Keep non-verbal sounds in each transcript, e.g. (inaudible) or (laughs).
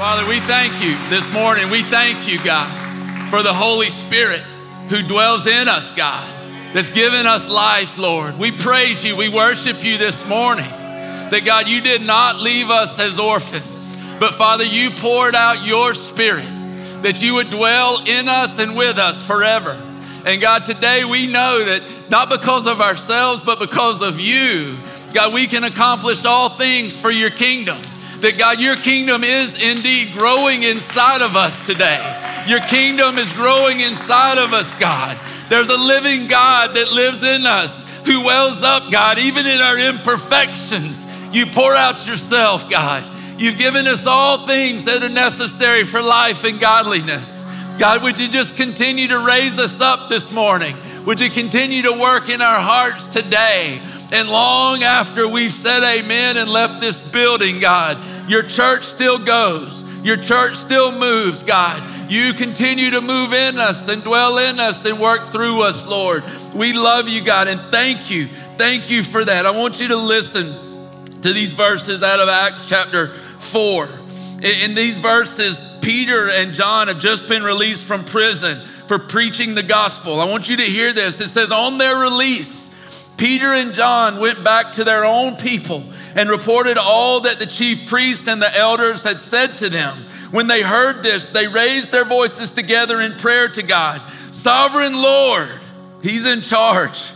Father, we thank you this morning. We thank you, God, for the Holy Spirit who dwells in us, God, that's given us life, Lord. We praise you. We worship you this morning. That, God, you did not leave us as orphans, but Father, you poured out your Spirit that you would dwell in us and with us forever. And God, today we know that not because of ourselves, but because of you, God, we can accomplish all things for your kingdom that God, your kingdom is indeed growing inside of us today. Your kingdom is growing inside of us, God. There's a living God that lives in us who wells up, God, even in our imperfections. You pour out yourself, God. You've given us all things that are necessary for life and godliness. God, would you just continue to raise us up this morning? Would you continue to work in our hearts today? And long after we've said amen and left this building, God, your church still goes. Your church still moves, God. You continue to move in us and dwell in us and work through us, Lord. We love you, God, and thank you. Thank you for that. I want you to listen to these verses out of Acts chapter 4. In these verses, Peter and John have just been released from prison for preaching the gospel. I want you to hear this. It says, On their release, Peter and John went back to their own people and reported all that the chief priest and the elders had said to them. When they heard this, they raised their voices together in prayer to God. Sovereign Lord, He's in charge.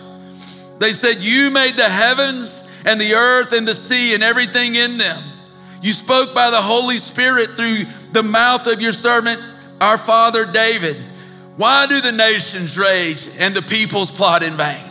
They said, You made the heavens and the earth and the sea and everything in them. You spoke by the Holy Spirit through the mouth of your servant, our father David. Why do the nations rage and the peoples plot in vain?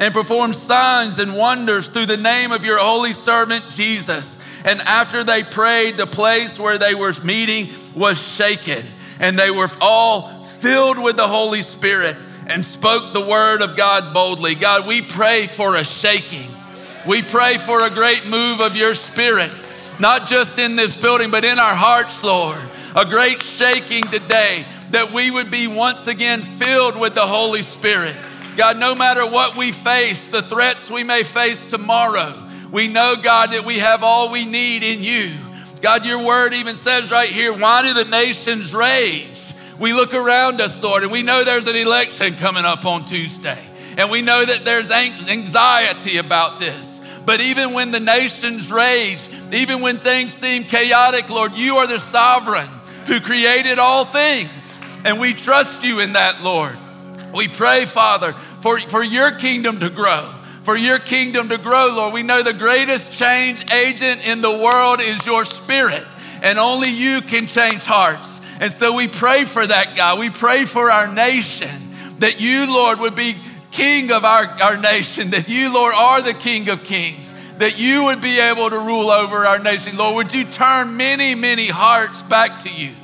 and perform signs and wonders through the name of your holy servant Jesus. And after they prayed, the place where they were meeting was shaken, and they were all filled with the Holy Spirit and spoke the word of God boldly. God, we pray for a shaking. We pray for a great move of your spirit, not just in this building, but in our hearts, Lord. A great shaking today that we would be once again filled with the Holy Spirit God, no matter what we face, the threats we may face tomorrow, we know, God, that we have all we need in you. God, your word even says right here, why do the nations rage? We look around us, Lord, and we know there's an election coming up on Tuesday. And we know that there's anxiety about this. But even when the nations rage, even when things seem chaotic, Lord, you are the sovereign who created all things. And we trust you in that, Lord. We pray, Father, for, for your kingdom to grow. For your kingdom to grow, Lord. We know the greatest change agent in the world is your spirit, and only you can change hearts. And so we pray for that, God. We pray for our nation that you, Lord, would be king of our, our nation, that you, Lord, are the king of kings, that you would be able to rule over our nation. Lord, would you turn many, many hearts back to you?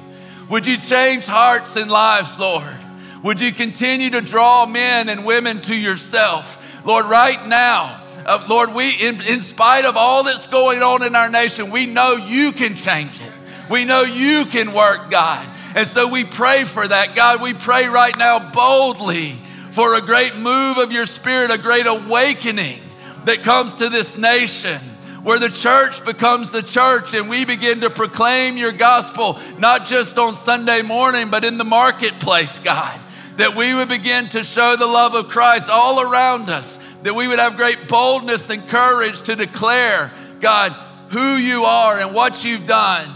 Would you change hearts and lives, Lord? Would you continue to draw men and women to yourself? Lord, right now, uh, Lord, we, in, in spite of all that's going on in our nation, we know you can change it. We know you can work, God. And so we pray for that. God, we pray right now boldly for a great move of your spirit, a great awakening that comes to this nation where the church becomes the church and we begin to proclaim your gospel, not just on Sunday morning, but in the marketplace, God that we would begin to show the love of Christ all around us, that we would have great boldness and courage to declare, God, who you are and what you've done.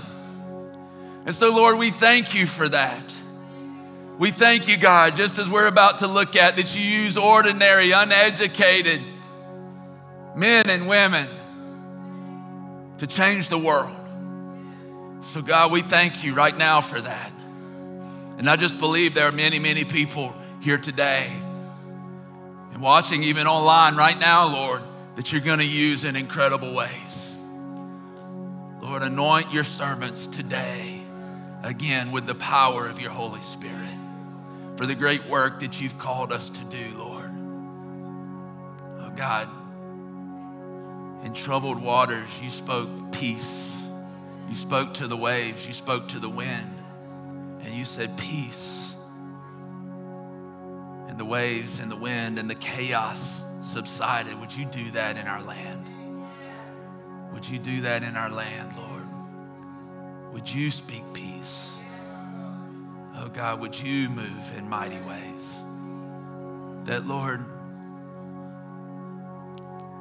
And so, Lord, we thank you for that. We thank you, God, just as we're about to look at, that you use ordinary, uneducated men and women to change the world. So, God, we thank you right now for that. And I just believe there are many, many people here today and watching even online right now, Lord, that you're going to use in incredible ways. Lord, anoint your servants today again with the power of your Holy Spirit for the great work that you've called us to do, Lord. Oh God, in troubled waters, you spoke peace. You spoke to the waves, you spoke to the wind, and you said, Peace. And the waves and the wind and the chaos subsided. Would you do that in our land? Would you do that in our land, Lord? Would you speak peace? Oh God, would you move in mighty ways? That, Lord,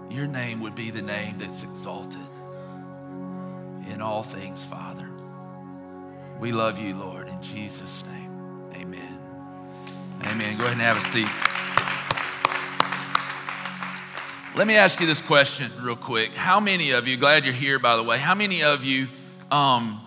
your name would be the name that's exalted in all things, Father. We love you, Lord, in Jesus' name. Amen. Amen. Go ahead and have a seat. Let me ask you this question real quick. How many of you, glad you're here by the way, how many of you um,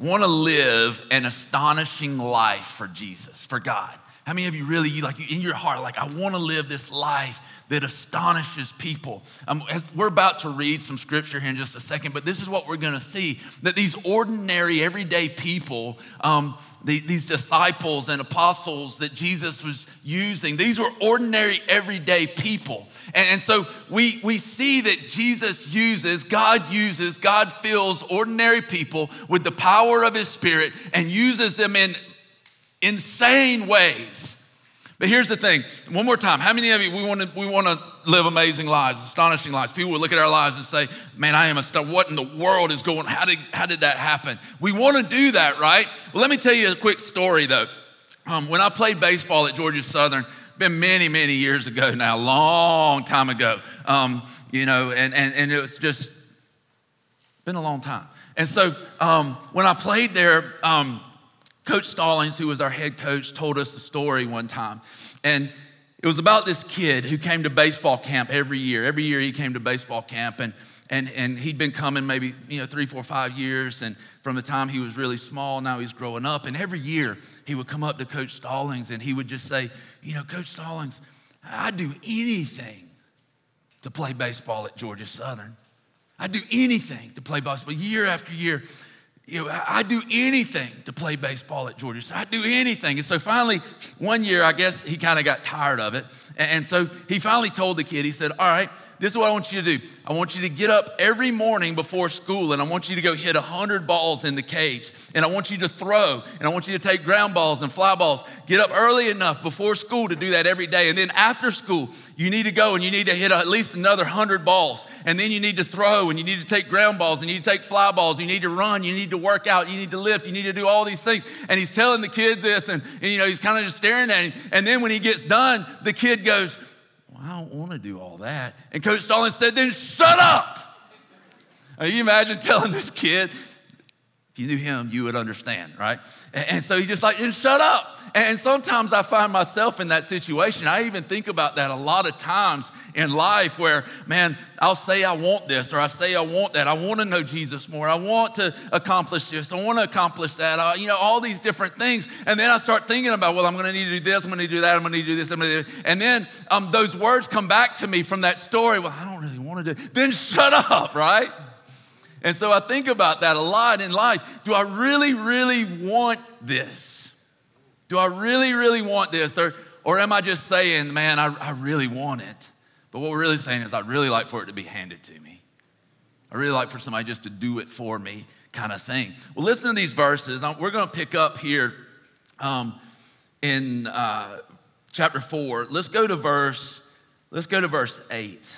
want to live an astonishing life for Jesus, for God? How many of you really, you like in your heart, like, I want to live this life that astonishes people. Um, we're about to read some scripture here in just a second, but this is what we're going to see that these ordinary, everyday people, um, the, these disciples and apostles that Jesus was using, these were ordinary, everyday people. And, and so we, we see that Jesus uses, God uses, God fills ordinary people with the power of His Spirit and uses them in insane ways but here's the thing. One more time. How many of you we want to we want to live amazing lives, astonishing lives? People will look at our lives and say, "Man, I am a star. What in the world is going? How did how did that happen?" We want to do that, right? Well, let me tell you a quick story though. Um, when I played baseball at Georgia Southern, been many many years ago now, long time ago. Um, you know, and and and it was just been a long time. And so um, when I played there. Um, Coach Stallings, who was our head coach, told us a story one time. And it was about this kid who came to baseball camp every year. Every year he came to baseball camp, and, and, and he'd been coming maybe you know three, four, five years. And from the time he was really small, now he's growing up. And every year he would come up to Coach Stallings and he would just say, You know, Coach Stallings, I'd do anything to play baseball at Georgia Southern. I'd do anything to play baseball year after year you know, I'd do anything to play baseball at Georgia. So I'd do anything. And so finally, one year, I guess he kind of got tired of it. And so he finally told the kid, he said, All right, this is what I want you to do. I want you to get up every morning before school and I want you to go hit 100 balls in the cage. And I want you to throw and I want you to take ground balls and fly balls. Get up early enough before school to do that every day. And then after school, you need to go and you need to hit at least another 100 balls. And then you need to throw and you need to take ground balls and you need to take fly balls. You need to run, you need to work out, you need to lift, you need to do all these things. And he's telling the kid this and, and you know, he's kind of just staring at him. And then when he gets done, the kid goes, I don't want to do all that. And Coach Stallings said, then shut up. Now, you imagine telling this kid, if you knew him, you would understand, right? And, so he just like, then shut up. And sometimes I find myself in that situation. I even think about that a lot of times in life where, man, I'll say I want this or I say I want that. I want to know Jesus more. I want to accomplish this. I want to accomplish that. I, you know, all these different things. And then I start thinking about, well, I'm going to need to do this. I'm going to do that. I'm going to need to do this. I'm going to do And then um, those words come back to me from that story. Well, I don't really want to do Then shut up, right? And so I think about that a lot in life. Do I really, really want this? Do I really, really want this? Or, or am I just saying, man, I, I really want it? But what we're really saying is, I'd really like for it to be handed to me. I really like for somebody just to do it for me, kind of thing. Well, listen to these verses. We're going to pick up here um, in uh, chapter four. Let's go to verse. Let's go to verse eight.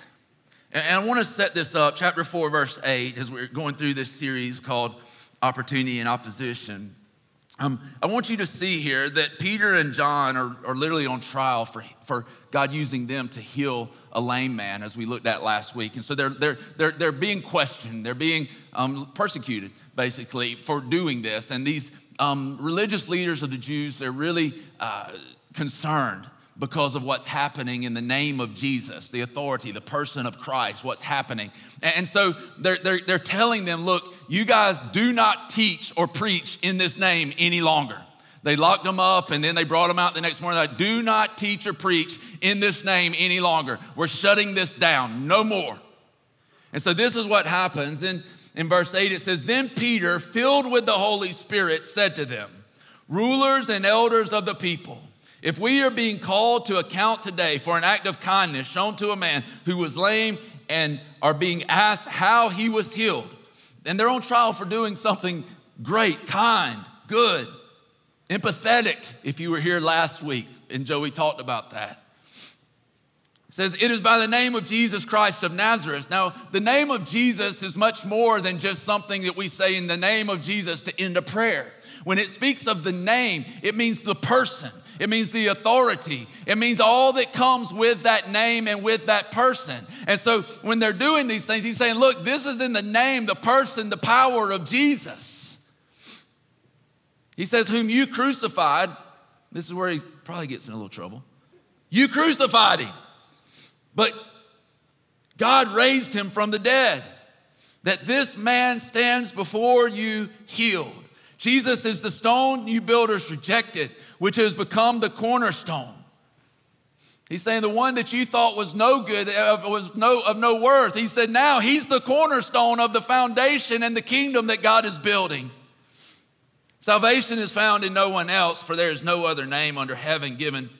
And I want to set this up, chapter 4, verse 8, as we're going through this series called Opportunity and Opposition. Um, I want you to see here that Peter and John are, are literally on trial for, for God using them to heal a lame man, as we looked at last week. And so they're, they're, they're, they're being questioned, they're being um, persecuted, basically, for doing this. And these um, religious leaders of the Jews, they're really uh, concerned because of what's happening in the name of Jesus, the authority, the person of Christ, what's happening. And so they're, they're, they're telling them, look, you guys do not teach or preach in this name any longer. They locked them up and then they brought them out the next morning. Like, do not teach or preach in this name any longer. We're shutting this down, no more. And so this is what happens. And in verse 8, it says, Then Peter, filled with the Holy Spirit, said to them, Rulers and elders of the people, if we are being called to account today for an act of kindness shown to a man who was lame and are being asked how he was healed, and they're on trial for doing something great, kind, good, empathetic, if you were here last week, and Joey talked about that. Says, It is by the name of Jesus Christ of Nazareth. Now, the name of Jesus is much more than just something that we say in the name of Jesus to end a prayer. When it speaks of the name, it means the person. It means the authority. It means all that comes with that name and with that person. And so when they're doing these things, he's saying, look, this is in the name, the person, the power of Jesus. He says, whom you crucified. This is where he probably gets in a little trouble. You crucified him. But God raised him from the dead, that this man stands before you healed. Jesus is the stone you builders rejected which has become the cornerstone. He's saying the one that you thought was no good, was no, of no worth. He said now he's the cornerstone of the foundation and the kingdom that God is building. Salvation is found in no one else, for there is no other name under heaven given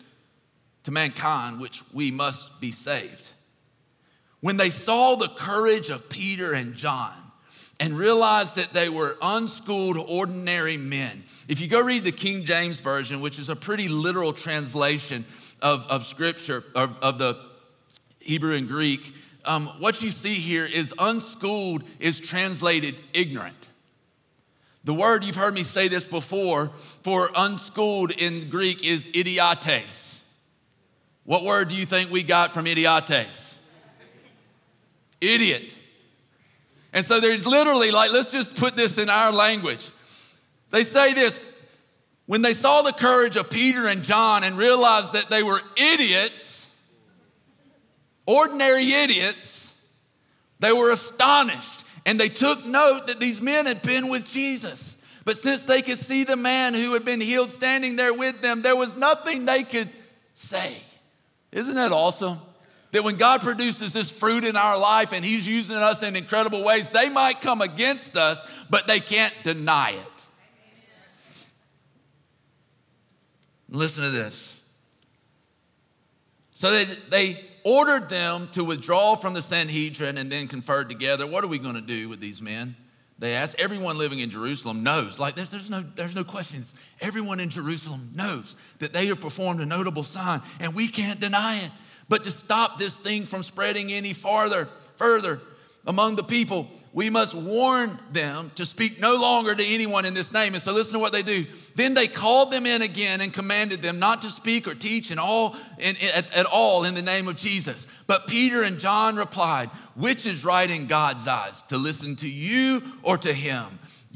to mankind which we must be saved. When they saw the courage of Peter and John and realized that they were unschooled, ordinary men, if you go read the King James Version, which is a pretty literal translation of, of Scripture, of, of the Hebrew and Greek, um, what you see here is unschooled is translated ignorant. The word, you've heard me say this before, for unschooled in Greek is idiotes. What word do you think we got from idiotes? Idiot. And so there's literally, like, let's just put this in our language. They say this when they saw the courage of Peter and John and realized that they were idiots, ordinary idiots, they were astonished and they took note that these men had been with Jesus. But since they could see the man who had been healed standing there with them, there was nothing they could say. Isn't that awesome? That when God produces this fruit in our life and He's using us in incredible ways, they might come against us, but they can't deny it. Listen to this. So they, they ordered them to withdraw from the Sanhedrin and then conferred together. What are we going to do with these men? They asked. Everyone living in Jerusalem knows. Like there's, there's no there's no questions. Everyone in Jerusalem knows that they have performed a notable sign, and we can't deny it. But to stop this thing from spreading any farther, further among the people, we must warn them to speak no longer to anyone in this name. And so listen to what they do. Then they called them in again and commanded them not to speak or teach in all, in, at, at all in the name of Jesus. But Peter and John replied, Which is right in God's eyes, to listen to you or to him?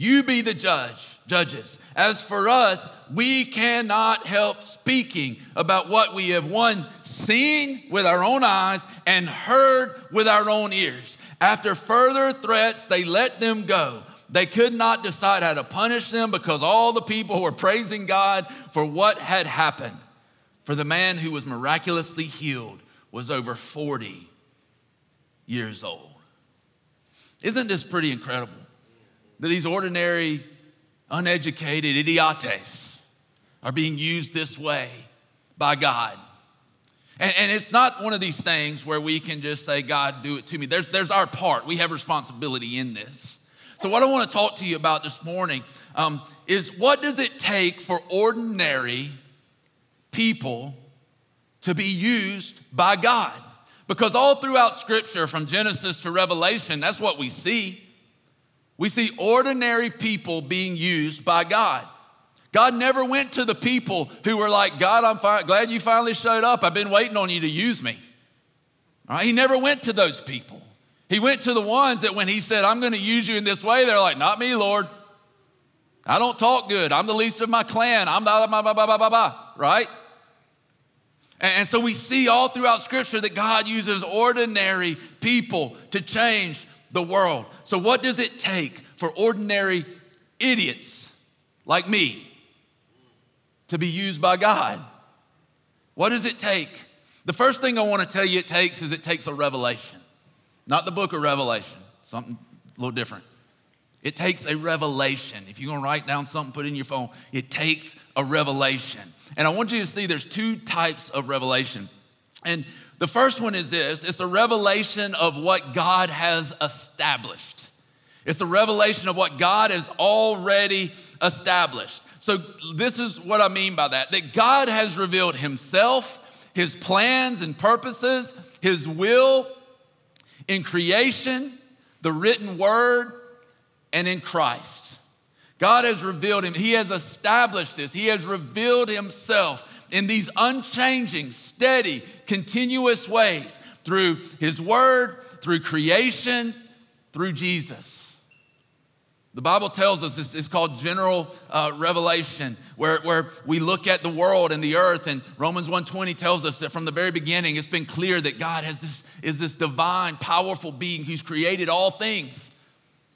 You be the judge, judges. As for us, we cannot help speaking about what we have one seen with our own eyes and heard with our own ears. After further threats, they let them go. They could not decide how to punish them because all the people were praising God for what had happened. For the man who was miraculously healed was over 40 years old. Isn't this pretty incredible? That these ordinary, uneducated idiotes are being used this way by God. And, and, it's not one of these things where we can just say, God, do it to me. There's, there's our part. We have responsibility in this. So, what I want to talk to you about this morning um, is what does it take for ordinary people to be used by God? Because all throughout Scripture, from Genesis to Revelation, that's what we see. We see ordinary people being used by God. God never went to the people who were like, God, I'm fi- glad you finally showed up. I've been waiting on you to use me. All right? He never went to those people. He went to the ones that when he said, I'm going to use you in this way, they're like, Not me, Lord. I don't talk good. I'm the least of my clan. I'm blah, blah, blah, blah, blah, blah, blah, right? And so we see all throughout Scripture that God uses ordinary people to change the world. So, what does it take for ordinary idiots like me to be used by God. What does it take? The first thing I want to tell you it takes is it takes a revelation, not the book of Revelation, something a little different. It takes a revelation. If you're gonna write down something, put it in your phone, it takes a revelation. And I want you to see there's two types of revelation. And the first one is this it's a revelation of what God has established. It's a revelation of what God has already established. So, this is what I mean by that that God has revealed Himself, His plans and purposes, His will in creation, the written word, and in Christ. God has revealed Him, He has established this, He has revealed Himself in these unchanging, steady, continuous ways through His Word, through creation, through Jesus. The Bible tells us it's, it's called general uh, revelation, where, where we look at the world and the earth, and Romans 1.20 tells us that from the very beginning, it's been clear that God has this, is this divine, powerful being who's created all things.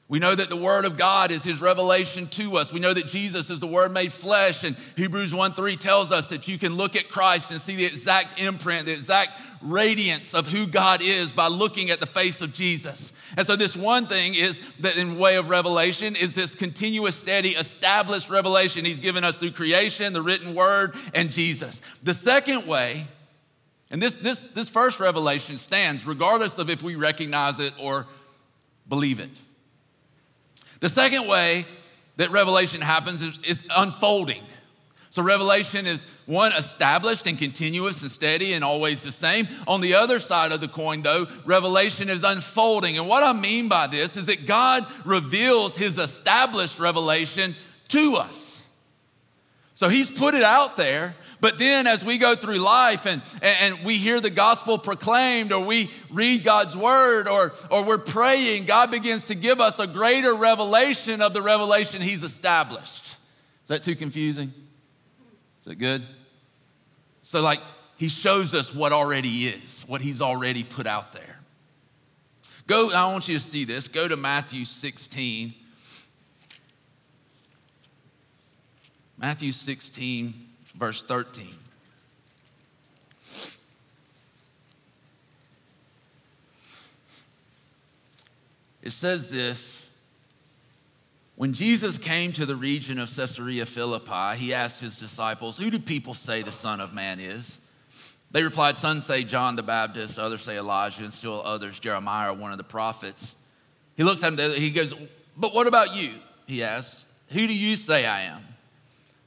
We know that the Word of God is His revelation to us. We know that Jesus is the Word made flesh, and Hebrews 1 3 tells us that you can look at Christ and see the exact imprint, the exact radiance of who God is by looking at the face of Jesus. And so, this one thing is that, in way of revelation, is this continuous, steady, established revelation He's given us through creation, the written Word, and Jesus. The second way, and this, this, this first revelation stands regardless of if we recognize it or believe it. The second way that revelation happens is, is unfolding. So, revelation is one established and continuous and steady and always the same. On the other side of the coin, though, revelation is unfolding. And what I mean by this is that God reveals his established revelation to us. So, he's put it out there, but then as we go through life and, and we hear the gospel proclaimed or we read God's word or, or we're praying, God begins to give us a greater revelation of the revelation He's established. Is that too confusing? Is that good? So, like, He shows us what already is, what He's already put out there. Go, I want you to see this. Go to Matthew 16. Matthew 16 verse 13. It says this When Jesus came to the region of Caesarea Philippi, he asked his disciples, Who do people say the Son of Man is? They replied, Some say John the Baptist, others say Elijah, and still others, Jeremiah, one of the prophets. He looks at him, he goes, But what about you? He asked, Who do you say I am?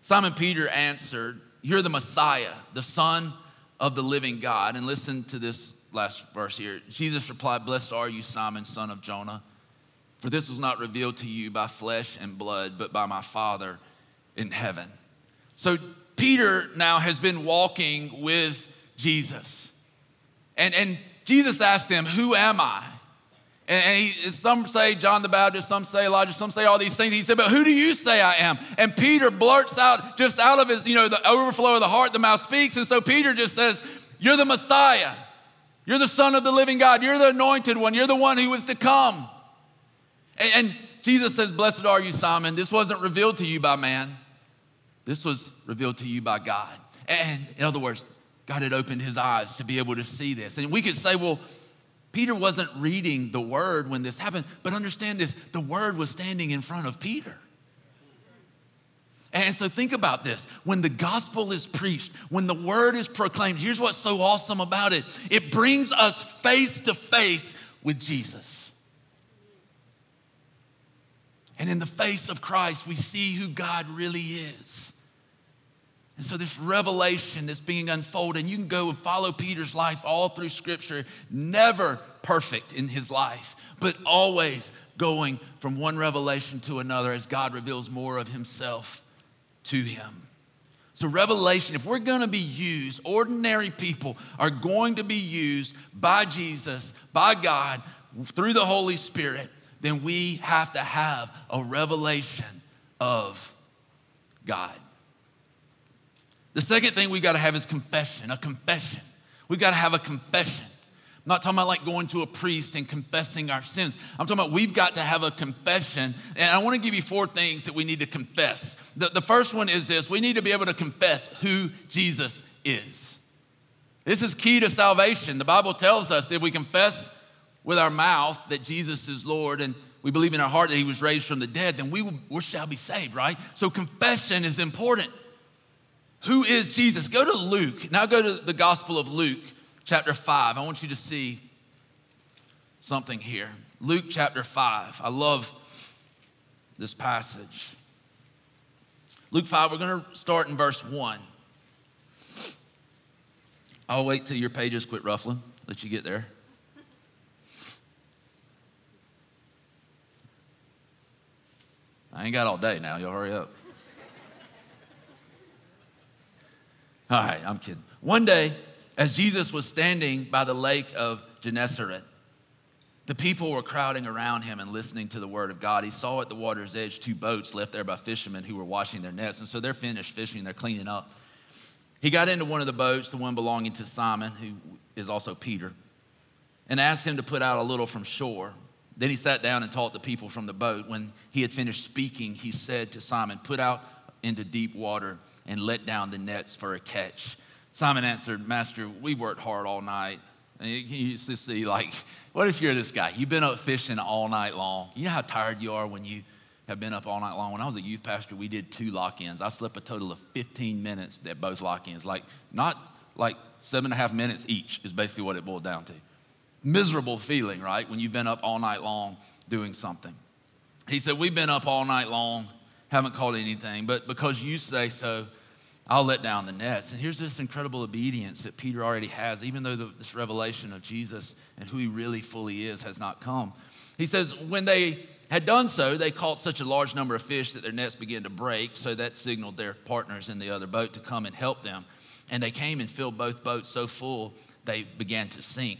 Simon Peter answered, You're the Messiah, the Son of the living God. And listen to this last verse here. Jesus replied, Blessed are you, Simon, son of Jonah, for this was not revealed to you by flesh and blood, but by my Father in heaven. So Peter now has been walking with Jesus. And, and Jesus asked him, Who am I? And he, some say John the Baptist, some say Elijah, some say all these things. He said, But who do you say I am? And Peter blurts out just out of his, you know, the overflow of the heart, the mouth speaks. And so Peter just says, You're the Messiah. You're the Son of the living God. You're the anointed one. You're the one who is to come. And, Jesus says, Blessed are you, Simon. This wasn't revealed to you by man, this was revealed to you by God. And in other words, God had opened his eyes to be able to see this. And we could say, Well, Peter wasn't reading the word when this happened, but understand this the word was standing in front of Peter. And so think about this. When the gospel is preached, when the word is proclaimed, here's what's so awesome about it it brings us face to face with Jesus. And in the face of Christ, we see who God really is. And so, this revelation that's being unfolded, and you can go and follow Peter's life all through Scripture, never perfect in his life, but always going from one revelation to another as God reveals more of himself to him. So, revelation, if we're gonna be used, ordinary people are going to be used by Jesus, by God, through the Holy Spirit, then we have to have a revelation of God. The second thing we've got to have is confession, a confession. We've got to have a confession. I'm not talking about like going to a priest and confessing our sins. I'm talking about we've got to have a confession. And I want to give you four things that we need to confess. The, the first one is this we need to be able to confess who Jesus is. This is key to salvation. The Bible tells us if we confess with our mouth that Jesus is Lord and we believe in our heart that he was raised from the dead, then we, will, we shall be saved, right? So confession is important. Who is Jesus? Go to Luke. Now go to the Gospel of Luke, chapter 5. I want you to see something here. Luke chapter 5. I love this passage. Luke 5, we're going to start in verse 1. I'll wait till your pages quit ruffling, let you get there. I ain't got all day now. Y'all hurry up. All right, I'm kidding. One day, as Jesus was standing by the lake of Gennesaret, the people were crowding around him and listening to the word of God. He saw at the water's edge two boats left there by fishermen who were washing their nets. And so they're finished fishing, they're cleaning up. He got into one of the boats, the one belonging to Simon, who is also Peter, and asked him to put out a little from shore. Then he sat down and taught the people from the boat. When he had finished speaking, he said to Simon, Put out into deep water and let down the nets for a catch. Simon answered, Master, we worked hard all night. And you used to see, like, what if you're this guy? You've been up fishing all night long. You know how tired you are when you have been up all night long. When I was a youth pastor, we did two lock ins. I slept a total of 15 minutes at both lock ins. Like, not like seven and a half minutes each, is basically what it boiled down to. Miserable feeling, right? When you've been up all night long doing something. He said, We've been up all night long, haven't caught anything, but because you say so, I'll let down the nets. And here's this incredible obedience that Peter already has, even though the, this revelation of Jesus and who he really fully is has not come. He says, when they had done so, they caught such a large number of fish that their nets began to break. So that signaled their partners in the other boat to come and help them. And they came and filled both boats so full they began to sink.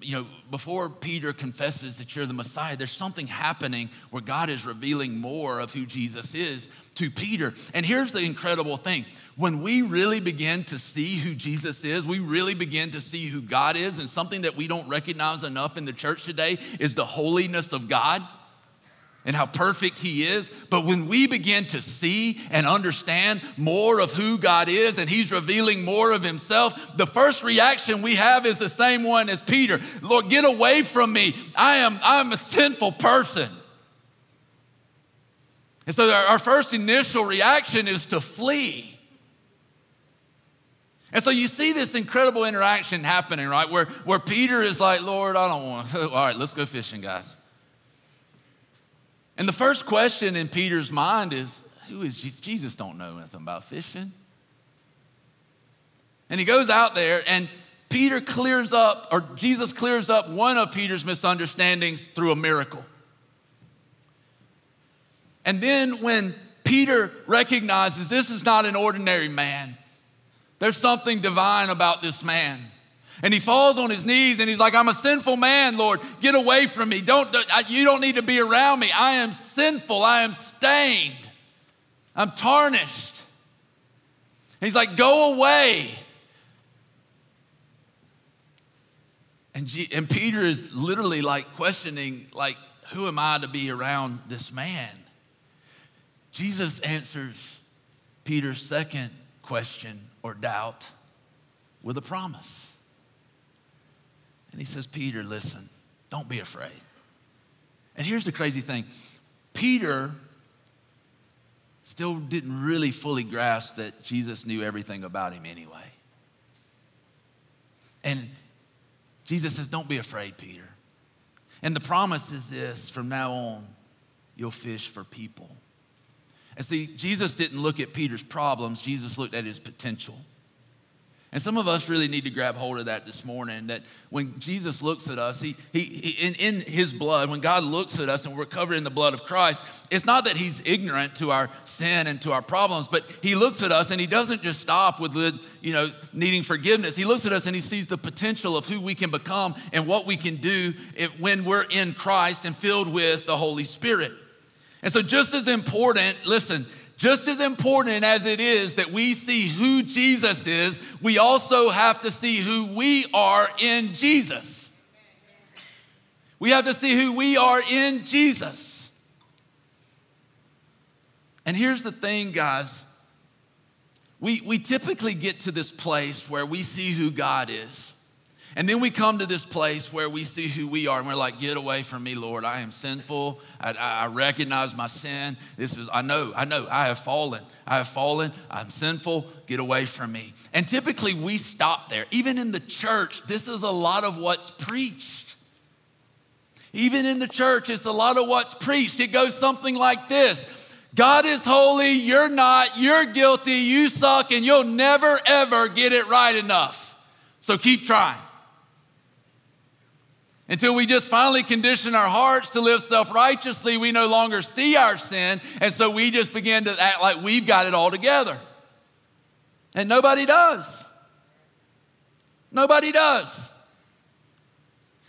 you know, before Peter confesses that you're the Messiah, there's something happening where God is revealing more of who Jesus is to Peter. And here's the incredible thing when we really begin to see who Jesus is, we really begin to see who God is, and something that we don't recognize enough in the church today is the holiness of God and how perfect He is. But when we begin to see and understand more of who God is and He's revealing more of Himself, the first reaction we have is the same one as Peter Lord, get away from me. I am I'm a sinful person. And so our first initial reaction is to flee. And so you see this incredible interaction happening, right? Where, where Peter is like, Lord, I don't want. (laughs) All right, let's go fishing, guys. And the first question in Peter's mind is, who is Jesus? Jesus don't know anything about fishing. And he goes out there and Peter clears up, or Jesus clears up one of Peter's misunderstandings through a miracle. And then when Peter recognizes this is not an ordinary man, there's something divine about this man. And he falls on his knees and he's like, I'm a sinful man, Lord. Get away from me. Don't, you don't need to be around me. I am sinful. I am stained. I'm tarnished. And he's like, Go away. And, G- and Peter is literally like questioning, like, who am I to be around this man? Jesus answers Peter's second question or doubt with a promise. And he says, Peter, listen, don't be afraid. And here's the crazy thing Peter still didn't really fully grasp that Jesus knew everything about him anyway. And Jesus says, Don't be afraid, Peter. And the promise is this from now on, you'll fish for people. And see, Jesus didn't look at Peter's problems, Jesus looked at his potential. And some of us really need to grab hold of that this morning. That when Jesus looks at us, he, he, in, in his blood, when God looks at us and we're covered in the blood of Christ, it's not that he's ignorant to our sin and to our problems, but he looks at us and he doesn't just stop with you know needing forgiveness. He looks at us and he sees the potential of who we can become and what we can do when we're in Christ and filled with the Holy Spirit. And so, just as important, listen, just as important as it is that we see who Jesus is, we also have to see who we are in Jesus. We have to see who we are in Jesus. And here's the thing, guys. We, we typically get to this place where we see who God is. And then we come to this place where we see who we are and we're like, get away from me, Lord. I am sinful. I, I, recognize my sin. This is, I know, I know, I have fallen. I have fallen. I'm sinful. Get away from me. And typically we stop there. Even in the church, this is a lot of what's preached. Even in the church, it's a lot of what's preached. It goes something like this God is holy, you're not, you're guilty, you suck, and you'll never, ever get it right enough. So keep trying until we just finally condition our hearts to live self righteously, we no longer see our sin. And so we just begin to act like we've got it all together. And nobody does. Nobody does.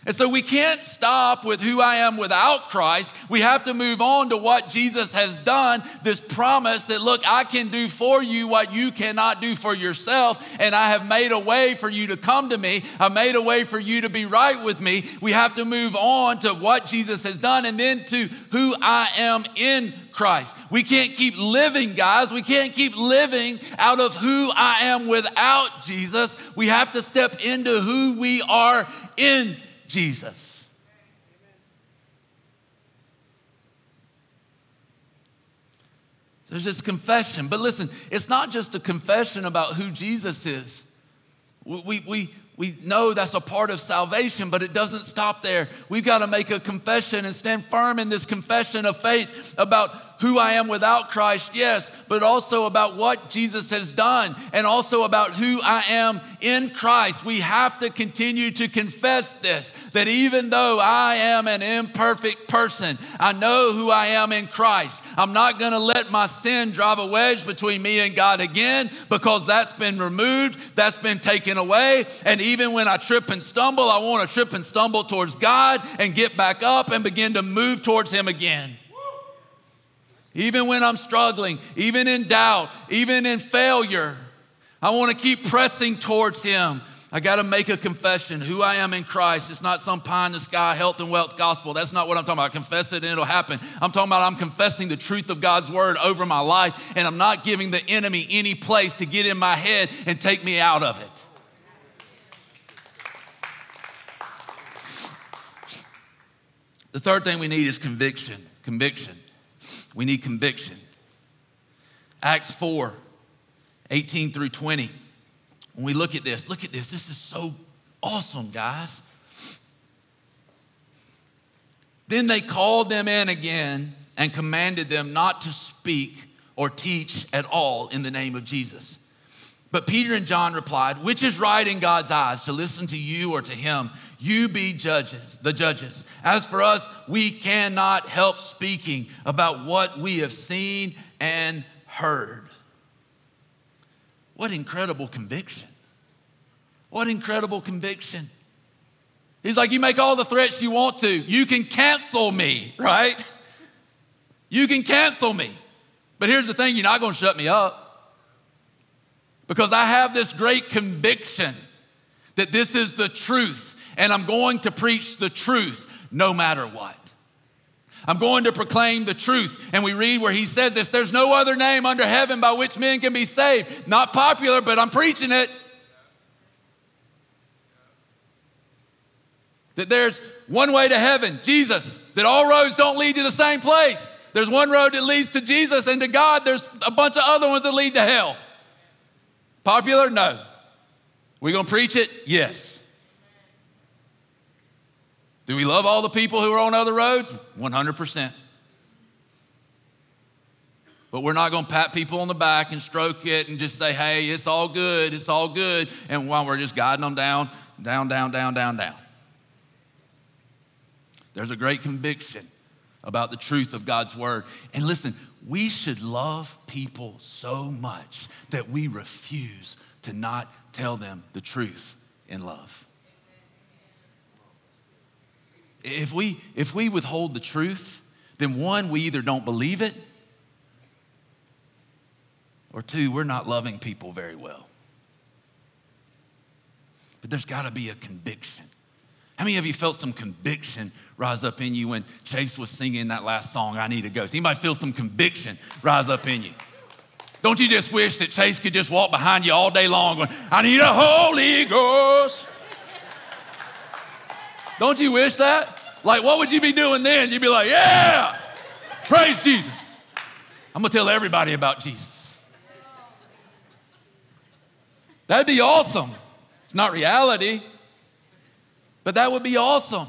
And so we can't stop with who I am without Christ. We have to move on to what Jesus has done, this promise that, look, I can do for you what you cannot do for yourself, and I have made a way for you to come to me. I made a way for you to be right with me. We have to move on to what Jesus has done and then to who I am in Christ. We can't keep living, guys. We can't keep living out of who I am without Jesus. We have to step into who we are in Jesus. There's this confession. But listen, it's not just a confession about who Jesus is. We, we, we know that's a part of salvation, but it doesn't stop there. We've got to make a confession and stand firm in this confession of faith about who I am without Christ, yes, but also about what Jesus has done and also about who I am in Christ. We have to continue to confess this that even though I am an imperfect person, I know who I am in Christ. I'm not going to let my sin drive a wedge between me and God again because that's been removed, that's been taken away. And even when I trip and stumble, I want to trip and stumble towards God and get back up and begin to move towards Him again. Even when I'm struggling, even in doubt, even in failure, I want to keep pressing towards Him. I got to make a confession who I am in Christ. It's not some pie in the sky health and wealth gospel. That's not what I'm talking about. I confess it and it'll happen. I'm talking about I'm confessing the truth of God's word over my life and I'm not giving the enemy any place to get in my head and take me out of it. The third thing we need is conviction. Conviction. We need conviction. Acts 4 18 through 20. When we look at this, look at this. This is so awesome, guys. Then they called them in again and commanded them not to speak or teach at all in the name of Jesus. But Peter and John replied, Which is right in God's eyes, to listen to you or to him? You be judges, the judges. As for us, we cannot help speaking about what we have seen and heard. What incredible conviction! What incredible conviction. He's like, You make all the threats you want to. You can cancel me, right? You can cancel me. But here's the thing you're not going to shut me up because I have this great conviction that this is the truth and I'm going to preach the truth no matter what. I'm going to proclaim the truth. And we read where he says this there's no other name under heaven by which men can be saved. Not popular, but I'm preaching it. That there's one way to heaven, Jesus, that all roads don't lead to the same place. There's one road that leads to Jesus, and to God, there's a bunch of other ones that lead to hell. Popular? No. We gonna preach it? Yes. Do we love all the people who are on other roads? 100%. But we're not to pat people on the back and stroke it and just say, hey, it's all good, it's all good. And while we're just guiding them down, down, down, down, down, down. There's a great conviction about the truth of God's word. And listen, we should love people so much that we refuse to not tell them the truth in love. If we, if we withhold the truth, then one, we either don't believe it, Or two, we're not loving people very well. But there's got to be a conviction. How many of you felt some conviction rise up in you when Chase was singing that last song, I Need a Ghost? Anybody feel some conviction rise up in you? Don't you just wish that Chase could just walk behind you all day long going, I need a Holy Ghost? Don't you wish that? Like, what would you be doing then? You'd be like, yeah, praise Jesus. I'm gonna tell everybody about Jesus. That'd be awesome. It's not reality, but that would be awesome.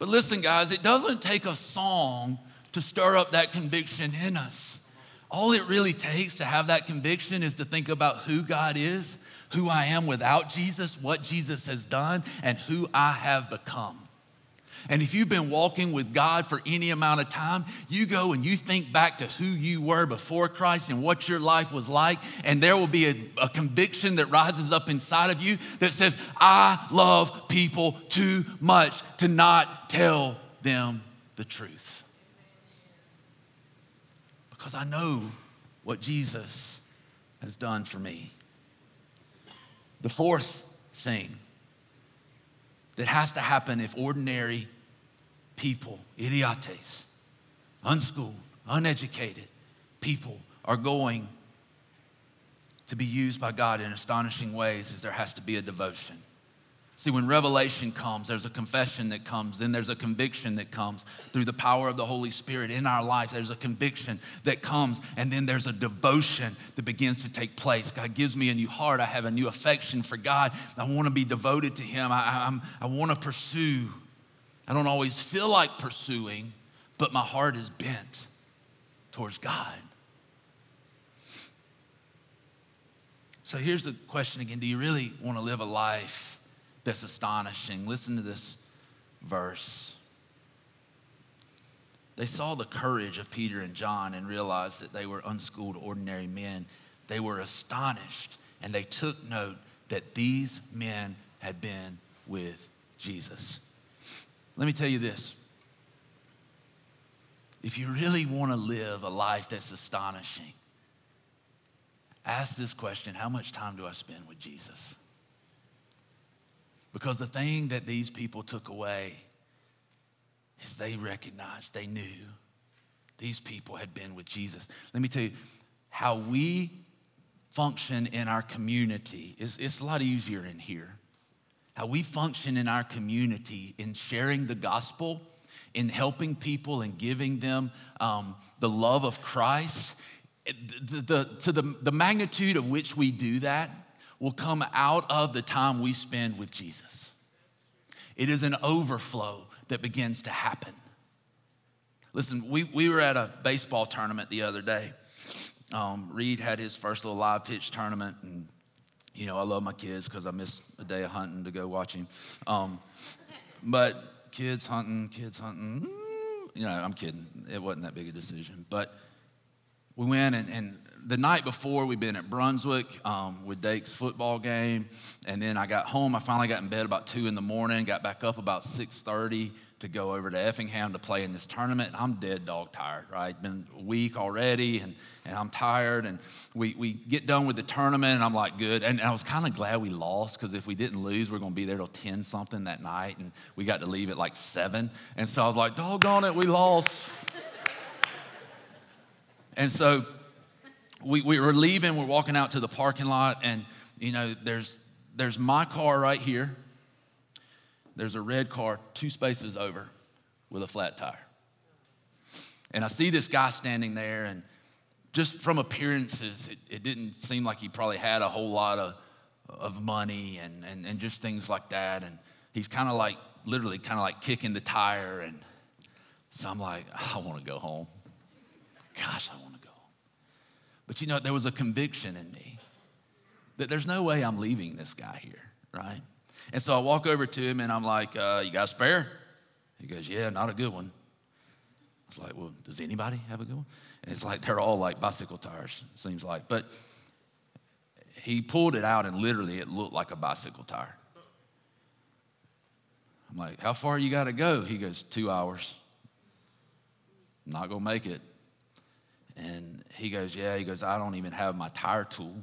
But listen, guys, it doesn't take a song to stir up that conviction in us. All it really takes to have that conviction is to think about who God is, who I am without Jesus, what Jesus has done, and who I have become. And if you've been walking with God for any amount of time, you go and you think back to who you were before Christ and what your life was like, and there will be a, a, conviction that rises up inside of you that says, I love people too much to not tell them the truth. Because I know what Jesus has done for me. The fourth thing that has to happen if ordinary people, idiotes, unschooled, uneducated people are going to be used by God in astonishing ways is there has to be a devotion. See, when revelation comes, there's a confession that comes, then there's a conviction that comes through the power of the Holy Spirit in our life. There's a conviction that comes, and then there's a devotion that begins to take place. God gives me a new heart. I have a new affection for God. I want to be devoted to Him. I, I, I want to pursue. I don't always feel like pursuing, but my heart is bent towards God. So here's the question again Do you really want to live a life? That's astonishing. Listen to this verse. They saw the courage of Peter and John and realized that they were unschooled, ordinary men. They were astonished and they took note that these men had been with Jesus. Let me tell you this if you really want to live a life that's astonishing, ask this question How much time do I spend with Jesus? Because the thing that these people took away is they recognized, they knew these people had been with Jesus. Let me tell you, how we function in our community is it's a lot easier in here. How we function in our community in sharing the gospel, in helping people and giving them um, the love of Christ, the, the, to the, the magnitude of which we do that will come out of the time we spend with Jesus. It is an overflow that begins to happen. Listen, we, we were at a baseball tournament the other day. Um, Reed had his first little live pitch tournament, and you know, I love my kids because I missed a day of hunting to go watch him. Um, but kids hunting, kids hunting, you know, I'm kidding. It wasn't that big a decision. But we went, and, and the night before, we'd been at Brunswick um, with Dake's football game, and then I got home. I finally got in bed about two in the morning. Got back up about six thirty to go over to Effingham to play in this tournament. I'm dead dog tired, right? Been a week already, and, and I'm tired. And we, we get done with the tournament, and I'm like, good. And, and I was kind of glad we lost because if we didn't lose, we are going to be there till 10 something that night, and we got to leave at like 7. And so I was like, doggone it, we lost. And so we, we were leaving, we're walking out to the parking lot, and you know, there's there's my car right here. There's a red car two spaces over with a flat tire. And I see this guy standing there, and just from appearances, it, it didn't seem like he probably had a whole lot of, of money and, and, and just things like that. And he's kind of like, literally, kind of like kicking the tire. And so I'm like, I want to go home. Gosh, I want to go. but you know, there was a conviction in me that there's no way I'm leaving this guy here, right? And so I walk over to him and I'm like, uh, You got a spare? He goes, Yeah, not a good one. I was like, Well, does anybody have a good one? And it's like they're all like bicycle tires, seems like. But he pulled it out and literally it looked like a bicycle tire. I'm like, How far you got to go? He goes, Two hours. I'm not going to make it. And he goes, Yeah. He goes, I don't even have my tire tool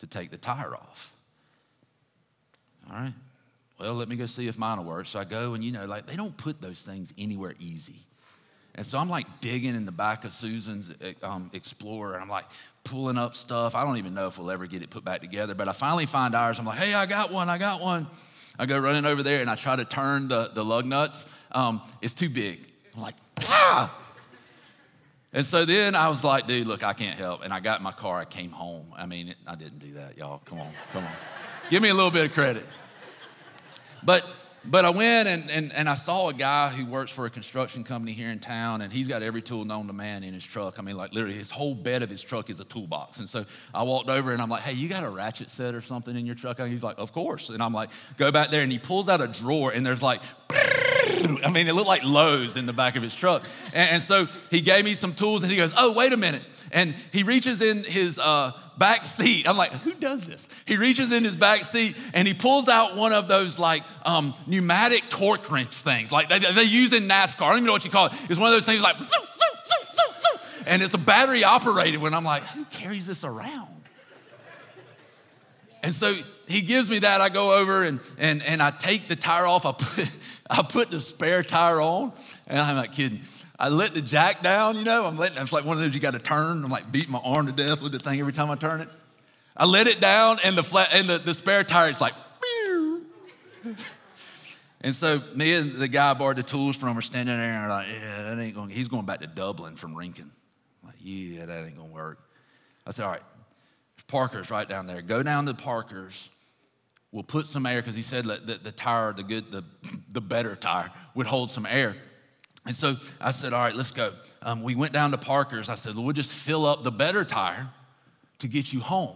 to take the tire off. All right. Well, let me go see if mine will work. So I go, and you know, like they don't put those things anywhere easy. And so I'm like digging in the back of Susan's um, Explorer, and I'm like pulling up stuff. I don't even know if we'll ever get it put back together, but I finally find ours. I'm like, hey, I got one, I got one. I go running over there and I try to turn the, the lug nuts. Um, it's too big. I'm like, ah! And so then I was like, dude, look, I can't help. And I got in my car, I came home. I mean, I didn't do that, y'all. Come on, come on. Give me a little bit of credit. But but I went and, and, and I saw a guy who works for a construction company here in town, and he's got every tool known to man in his truck. I mean, like literally, his whole bed of his truck is a toolbox. And so I walked over and I'm like, hey, you got a ratchet set or something in your truck? And he's like, of course. And I'm like, go back there, and he pulls out a drawer, and there's like, (laughs) I mean, it looked like Lowe's in the back of his truck. And, and so he gave me some tools, and he goes, oh, wait a minute. And he reaches in his, uh, back seat. I'm like, who does this? He reaches in his back seat and he pulls out one of those like um, pneumatic torque wrench things, like they, they, use in NASCAR. I don't even know what you call it. It's one of those things like, and it's a battery operated one. I'm like, who carries this around? And so he gives me that. I go over and, and, and I take the tire off. I put, I put the spare tire on, and I'm not kidding. I let the jack down, you know. I'm letting, it's like one of those you got to turn. I'm like beating my arm to death with the thing every time I turn it. I let it down, and the flat and the, the spare tire, it's like, (laughs) and so me and the guy I borrowed the tools from are standing there, and like, yeah, that ain't going. He's going back to Dublin from Rincon. I'm like, yeah, that ain't gonna work. I said, all right, Parker's right down there. Go down to Parker's. We'll put some air because he said that the, the tire, the good, the, the better tire, would hold some air. And so I said, All right, let's go. Um, we went down to Parker's. I said, We'll just fill up the better tire to get you home.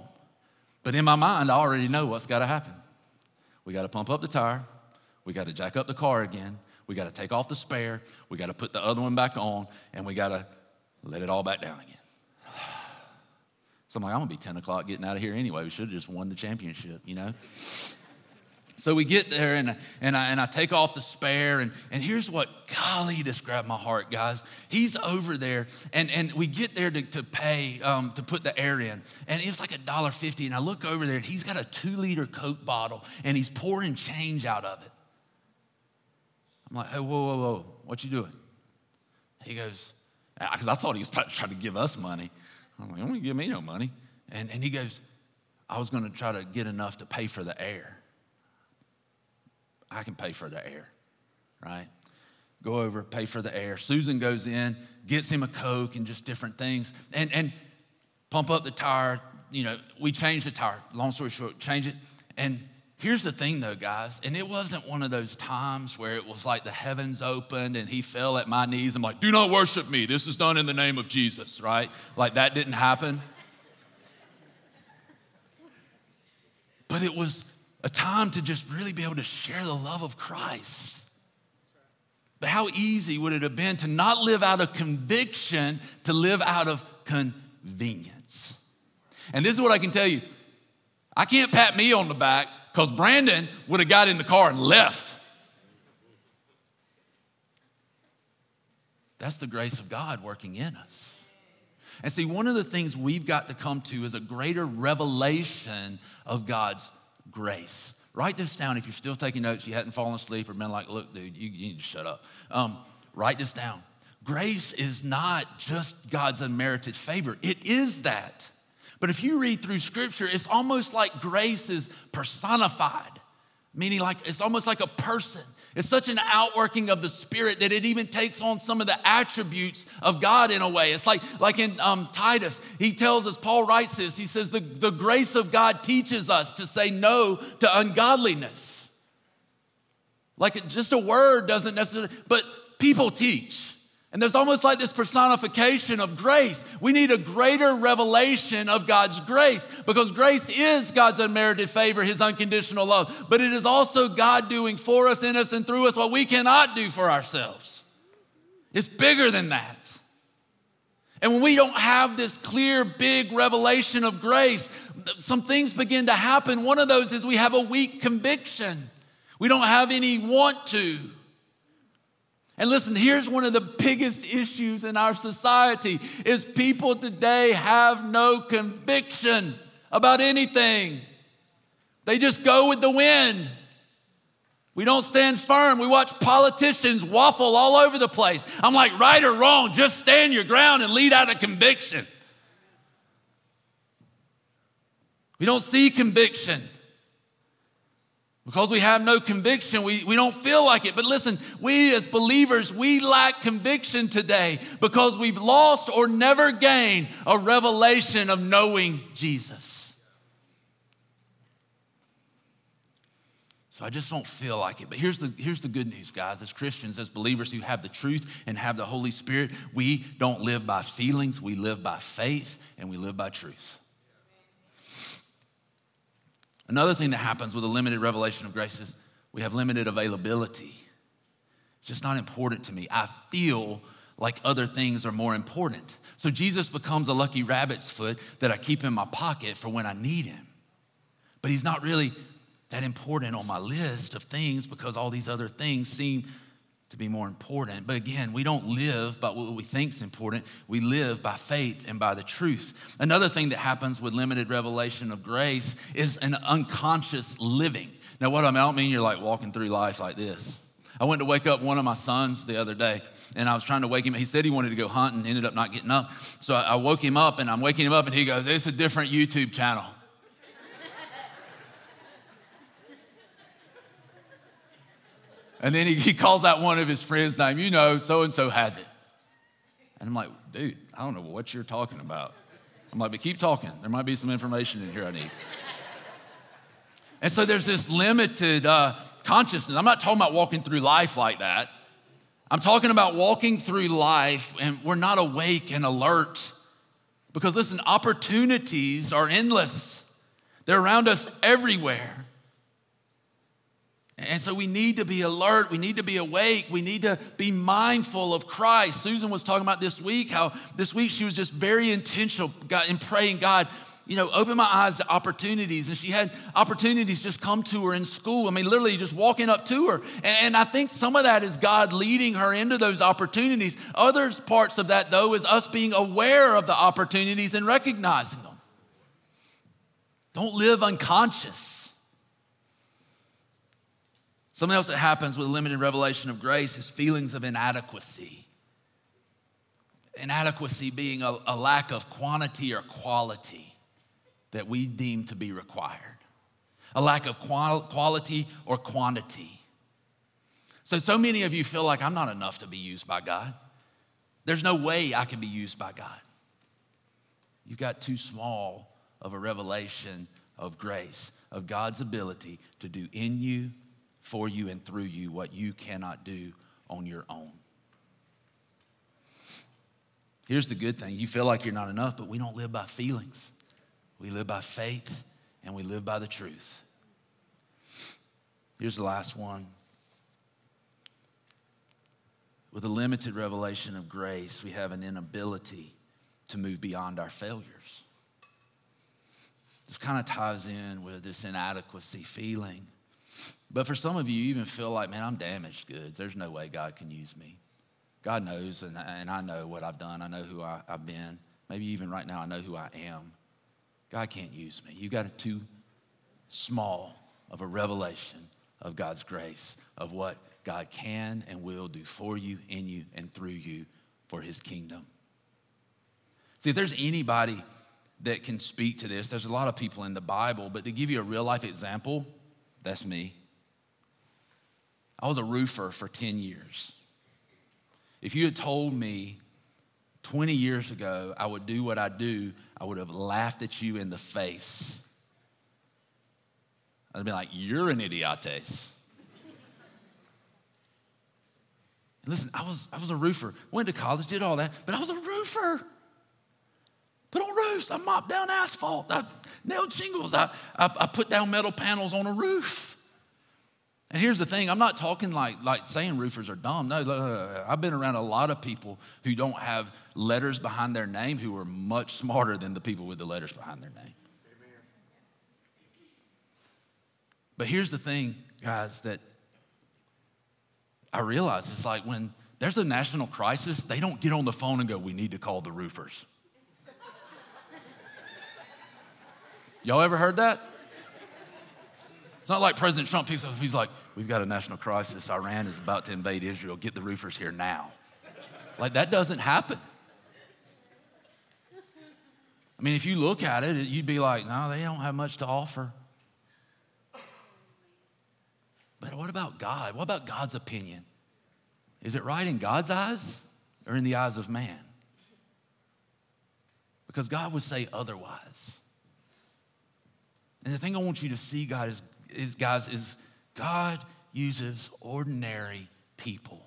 But in my mind, I already know what's got to happen. We got to pump up the tire. We got to jack up the car again. We got to take off the spare. We got to put the other one back on. And we got to let it all back down again. So I'm like, I'm to be 10 o'clock getting out of here anyway. We should have just won the championship, you know? So we get there and, and, I, and I take off the spare. And, and here's what, golly, this grabbed my heart, guys. He's over there and, and we get there to, to pay, um, to put the air in. And it's like a dollar fifty. And I look over there and he's got a two liter Coke bottle and he's pouring change out of it. I'm like, hey, whoa, whoa, whoa, what you doing? He goes, because I thought he was trying to give us money. I'm like, don't give me no money. And, and he goes, I was going to try to get enough to pay for the air. I can pay for the air, right? Go over, pay for the air. Susan goes in, gets him a Coke and just different things, and, and pump up the tire. You know, we change the tire. Long story short, change it. And here's the thing though, guys, and it wasn't one of those times where it was like the heavens opened and he fell at my knees. I'm like, do not worship me. This is done in the name of Jesus, right? Like that didn't happen. But it was a time to just really be able to share the love of Christ. But how easy would it have been to not live out of conviction, to live out of convenience? And this is what I can tell you I can't pat me on the back because Brandon would have got in the car and left. That's the grace of God working in us. And see, one of the things we've got to come to is a greater revelation of God's grace. Write this down if you're still taking notes, you hadn't fallen asleep or been like, look, dude, you, you need to shut up. Um, write this down. Grace is not just God's unmerited favor, it is that. But if you read through scripture, it's almost like grace is personified, meaning like it's almost like a person. It's such an outworking of the Spirit that it even takes on some of the attributes of God in a way. It's like, like in um, Titus, he tells us, Paul writes this, he says, the, the grace of God teaches us to say no to ungodliness. Like just a word doesn't necessarily, but people teach. And there's almost like this personification of grace. We need a greater revelation of God's grace because grace is God's unmerited favor, His unconditional love. But it is also God doing for us, in us, and through us what we cannot do for ourselves. It's bigger than that. And when we don't have this clear, big revelation of grace, some things begin to happen. One of those is we have a weak conviction, we don't have any want to. And listen, here's one of the biggest issues in our society is people today have no conviction about anything. They just go with the wind. We don't stand firm. We watch politicians waffle all over the place. I'm like, right or wrong, just stand your ground and lead out a conviction. We don't see conviction. Because we have no conviction, we, we don't feel like it. But listen, we as believers, we lack conviction today because we've lost or never gained a revelation of knowing Jesus. So I just don't feel like it. But here's the, here's the good news, guys. As Christians, as believers who have the truth and have the Holy Spirit, we don't live by feelings, we live by faith and we live by truth. Another thing that happens with a limited revelation of grace is we have limited availability. It's just not important to me. I feel like other things are more important. So Jesus becomes a lucky rabbit's foot that I keep in my pocket for when I need him. But he's not really that important on my list of things because all these other things seem to be more important. But again, we don't live by what we think is important. We live by faith and by the truth. Another thing that happens with limited revelation of grace is an unconscious living. Now, what I don't mean you're like walking through life like this. I went to wake up one of my sons the other day, and I was trying to wake him. He said he wanted to go hunt and ended up not getting up. So I woke him up, and I'm waking him up, and he goes, "It's a different YouTube channel." And then he, he calls out one of his friends' name, you know, so and so has it. And I'm like, dude, I don't know what you're talking about. I'm like, but keep talking. There might be some information in here I need. and so there's this limited uh, consciousness. I'm not talking about walking through life like that. I'm talking about walking through life and we're not awake and alert. Because listen, opportunities are endless, they're around us everywhere. And so we need to be alert. We need to be awake. We need to be mindful of Christ. Susan was talking about this week how this week she was just very intentional in praying, God, you know, open my eyes to opportunities. And she had opportunities just come to her in school. I mean, literally just walking up to her. And I think some of that is God leading her into those opportunities. Other parts of that, though, is us being aware of the opportunities and recognizing them. Don't live unconscious. Something else that happens with limited revelation of grace is feelings of inadequacy. Inadequacy being a, a lack of quantity or quality that we deem to be required, a lack of qual- quality or quantity. So, so many of you feel like I'm not enough to be used by God. There's no way I can be used by God. You've got too small of a revelation of grace, of God's ability to do in you for you and through you what you cannot do on your own. Here's the good thing you feel like you're not enough, but we don't live by feelings. We live by faith and we live by the truth. Here's the last one. With a limited revelation of grace, we have an inability to move beyond our failures. This kind of ties in with this inadequacy feeling. But for some of you, you even feel like, man, I'm damaged goods. There's no way God can use me. God knows, and, and I know what I've done. I know who I, have been. Maybe even right now, I know who I am. God can't use me. You got too small of a revelation of God's grace, of what God can and will do for you, in you, and through you for his kingdom. See, if there's anybody that can speak to this, there's a lot of people in the Bible, but to give you a real life example, that's me. I was a roofer for 10 years. If you had told me 20 years ago I would do what I do, I would have laughed at you in the face. I'd be like, You're an idiotes. Listen, I was, I was a roofer. Went to college, did all that, but I was a roofer. Put on roofs. I mopped down asphalt. I nailed shingles. I, I, I put down metal panels on a roof. And here's the thing I'm not talking like, like saying roofers are dumb. No, I've been around a lot of people who don't have letters behind their name who are much smarter than the people with the letters behind their name. But here's the thing, guys, that I realize it's like when there's a national crisis, they don't get on the phone and go, we need to call the roofers. (laughs) Y'all ever heard that? It's not like President Trump picks up, he's like, we've got a national crisis. Iran is about to invade Israel. Get the roofers here now. Like, that doesn't happen. I mean, if you look at it, you'd be like, no, they don't have much to offer. But what about God? What about God's opinion? Is it right in God's eyes or in the eyes of man? Because God would say otherwise. And the thing I want you to see, God, is, is guys, is God uses ordinary people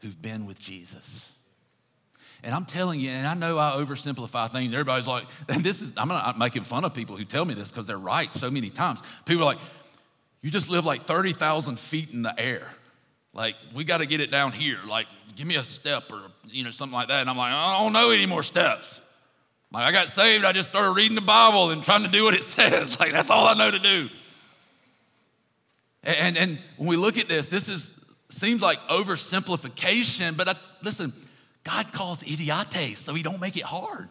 who've been with Jesus. And I'm telling you, and I know I oversimplify things. Everybody's like, and (laughs) this is, I'm not making fun of people who tell me this because they're right so many times. People are like, you just live like 30,000 feet in the air. Like, we got to get it down here. Like, give me a step or, you know, something like that. And I'm like, I don't know any more steps. Like, I got saved, I just started reading the Bible and trying to do what it (laughs) says. Like, that's all I know to do. And, and when we look at this, this is seems like oversimplification, but I, listen, God calls idiotes, so he don't make it hard.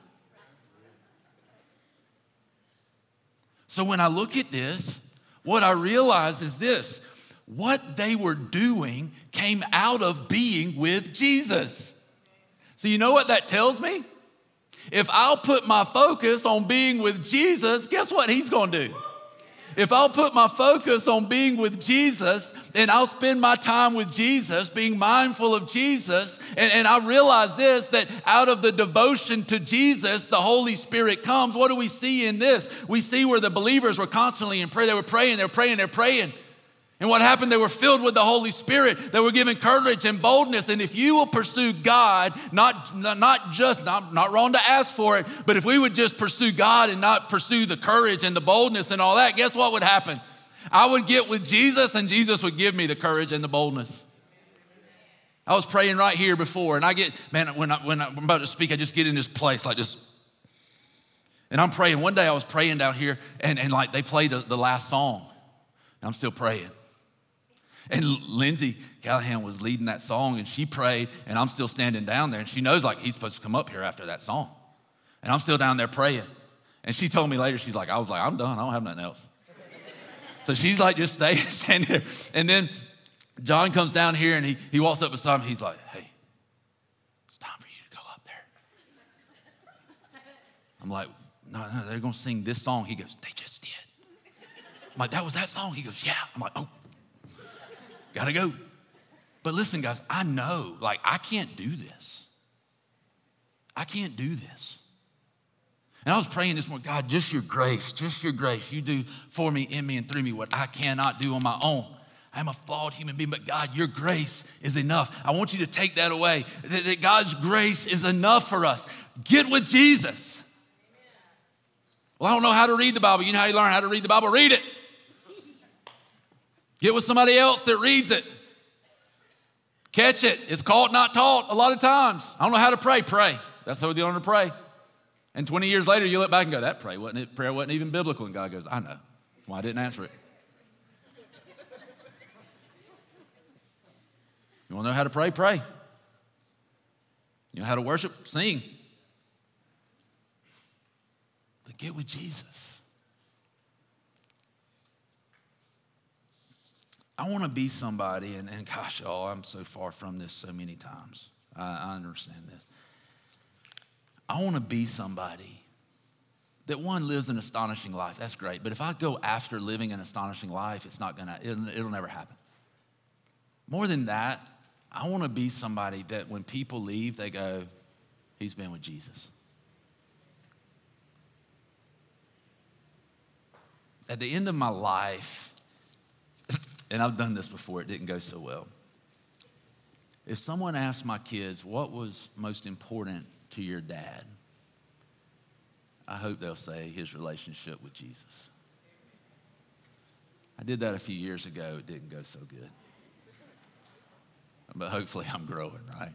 So when I look at this, what I realize is this what they were doing came out of being with Jesus. So, you know what that tells me? If I'll put my focus on being with Jesus, guess what he's gonna do? If I'll put my focus on being with Jesus and I'll spend my time with Jesus, being mindful of Jesus, and, and, I realize this that out of the devotion to Jesus, the Holy Spirit comes. What do we see in this? We see where the believers were constantly in prayer. They were praying, they were praying, they were praying. And what happened? They were filled with the Holy Spirit. They were given courage and boldness. And if you will pursue God, not, not just, not, not wrong to ask for it, but if we would just pursue God and not pursue the courage and the boldness and all that, guess what would happen? I would get with Jesus and Jesus would give me the courage and the boldness. I was praying right here before, and I get, man, when, I, when I'm about to speak, I just get in this place like just, and I'm praying. One day I was praying down here, and, and like they played the, the last song. I'm still praying. And Lindsay Callahan was leading that song and she prayed, and I'm still standing down there. And she knows like he's supposed to come up here after that song. And I'm still down there praying. And she told me later, she's like, I was like, I'm done. I don't have nothing else. so she's like, just stay (laughs) standing there. And then John comes down here and he, he walks up beside me. He's like, hey, it's time for you to go up there. I'm like, no, no, they're going to sing this song. He goes, they just did. I'm like, that was that song? He goes, yeah. I'm like, oh, Gotta go. But listen, guys, I know, like, I can't do this. I can't do this. And I was praying this morning, God, just your grace, just your grace. You do for me, in me, and through me what I cannot do on my own. I'm a flawed human being, but God, your grace is enough. I want you to take that away, that, that God's grace is enough for us. Get with Jesus. Well, I don't know how to read the Bible. You know how you learn how to read the Bible? Read it. Get with somebody else that reads it. Catch it. It's caught, not taught a lot of times. I don't know how to pray. Pray. That's how we learn to pray. And 20 years later, you look back and go, that prayer wasn't, it, prayer wasn't even biblical. And God goes, I know. Why I didn't answer it. You want to know how to pray? Pray. You know how to worship? Sing. But get with Jesus. I want to be somebody, and, and gosh, oh, I'm so far from this so many times. I, I understand this. I want to be somebody that one lives an astonishing life. That's great. But if I go after living an astonishing life, it's not gonna, it'll, it'll never happen. More than that, I want to be somebody that when people leave, they go, he's been with Jesus. At the end of my life, and I've done this before, it didn't go so well. If someone asked my kids, what was most important to your dad? I hope they'll say his relationship with Jesus. I did that a few years ago, it didn't go so good. But hopefully I'm growing, right?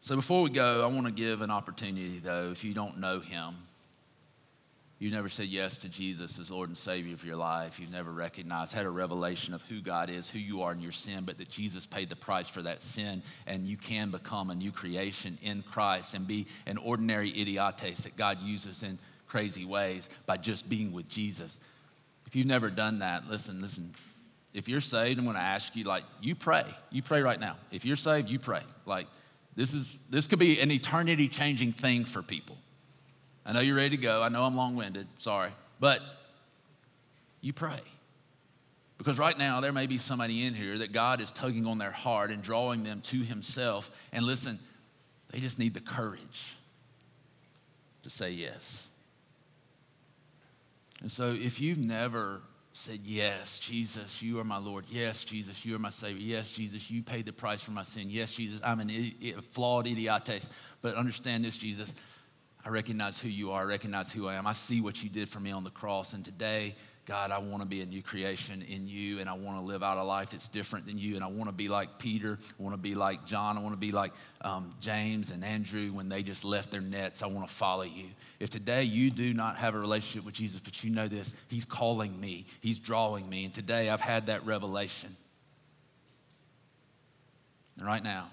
So before we go, I want to give an opportunity, though, if you don't know him, you never said yes to Jesus as Lord and Savior of your life. You've never recognized, had a revelation of who God is, who you are in your sin, but that Jesus paid the price for that sin, and you can become a new creation in Christ and be an ordinary idiotes that God uses in crazy ways by just being with Jesus. If you've never done that, listen, listen. If you're saved, I'm going to ask you, like, you pray. You pray right now. If you're saved, you pray. Like, this is this could be an eternity changing thing for people. I know you're ready to go. I know I'm long winded. Sorry. But you pray. Because right now, there may be somebody in here that God is tugging on their heart and drawing them to Himself. And listen, they just need the courage to say yes. And so, if you've never said, Yes, Jesus, you are my Lord. Yes, Jesus, you are my Savior. Yes, Jesus, you paid the price for my sin. Yes, Jesus, I'm an flawed idiotes. But understand this, Jesus, I recognize who you are. I recognize who I am. I see what you did for me on the cross. And today, God, I want to be a new creation in you, and I want to live out a life that's different than you. And I want to be like Peter. I want to be like John. I want to be like um, James and Andrew when they just left their nets. I want to follow you. If today you do not have a relationship with Jesus, but you know this, He's calling me, He's drawing me. And today I've had that revelation. And right now,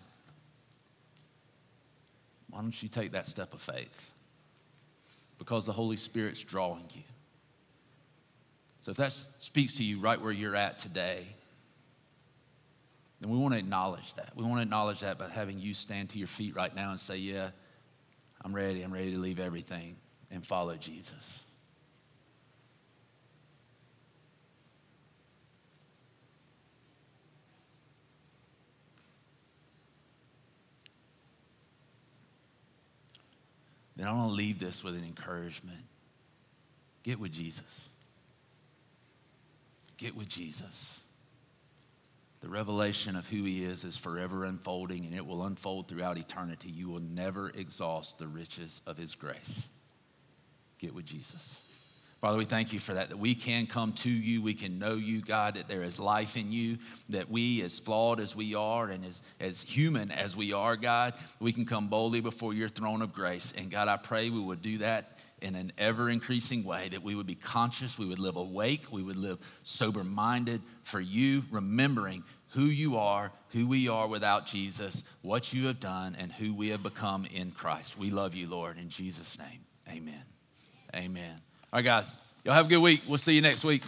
why don't you take that step of faith? Because the Holy Spirit's drawing you. So if that speaks to you right where you're at today, then we want to acknowledge that. We want to acknowledge that by having you stand to your feet right now and say, Yeah, I'm ready. I'm ready to leave everything and follow Jesus. Then I want to leave this with an encouragement. Get with Jesus. Get with Jesus. The revelation of who he is is forever unfolding and it will unfold throughout eternity. You will never exhaust the riches of his grace. Get with Jesus. Father, we thank you for that, that we can come to you, we can know you, God, that there is life in you, that we, as flawed as we are and as, as human as we are, God, we can come boldly before your throne of grace. And God, I pray we would do that in an ever increasing way, that we would be conscious, we would live awake, we would live sober minded for you, remembering who you are, who we are without Jesus, what you have done, and who we have become in Christ. We love you, Lord. In Jesus' name, amen. Amen. All right, guys, y'all have a good week. We'll see you next week.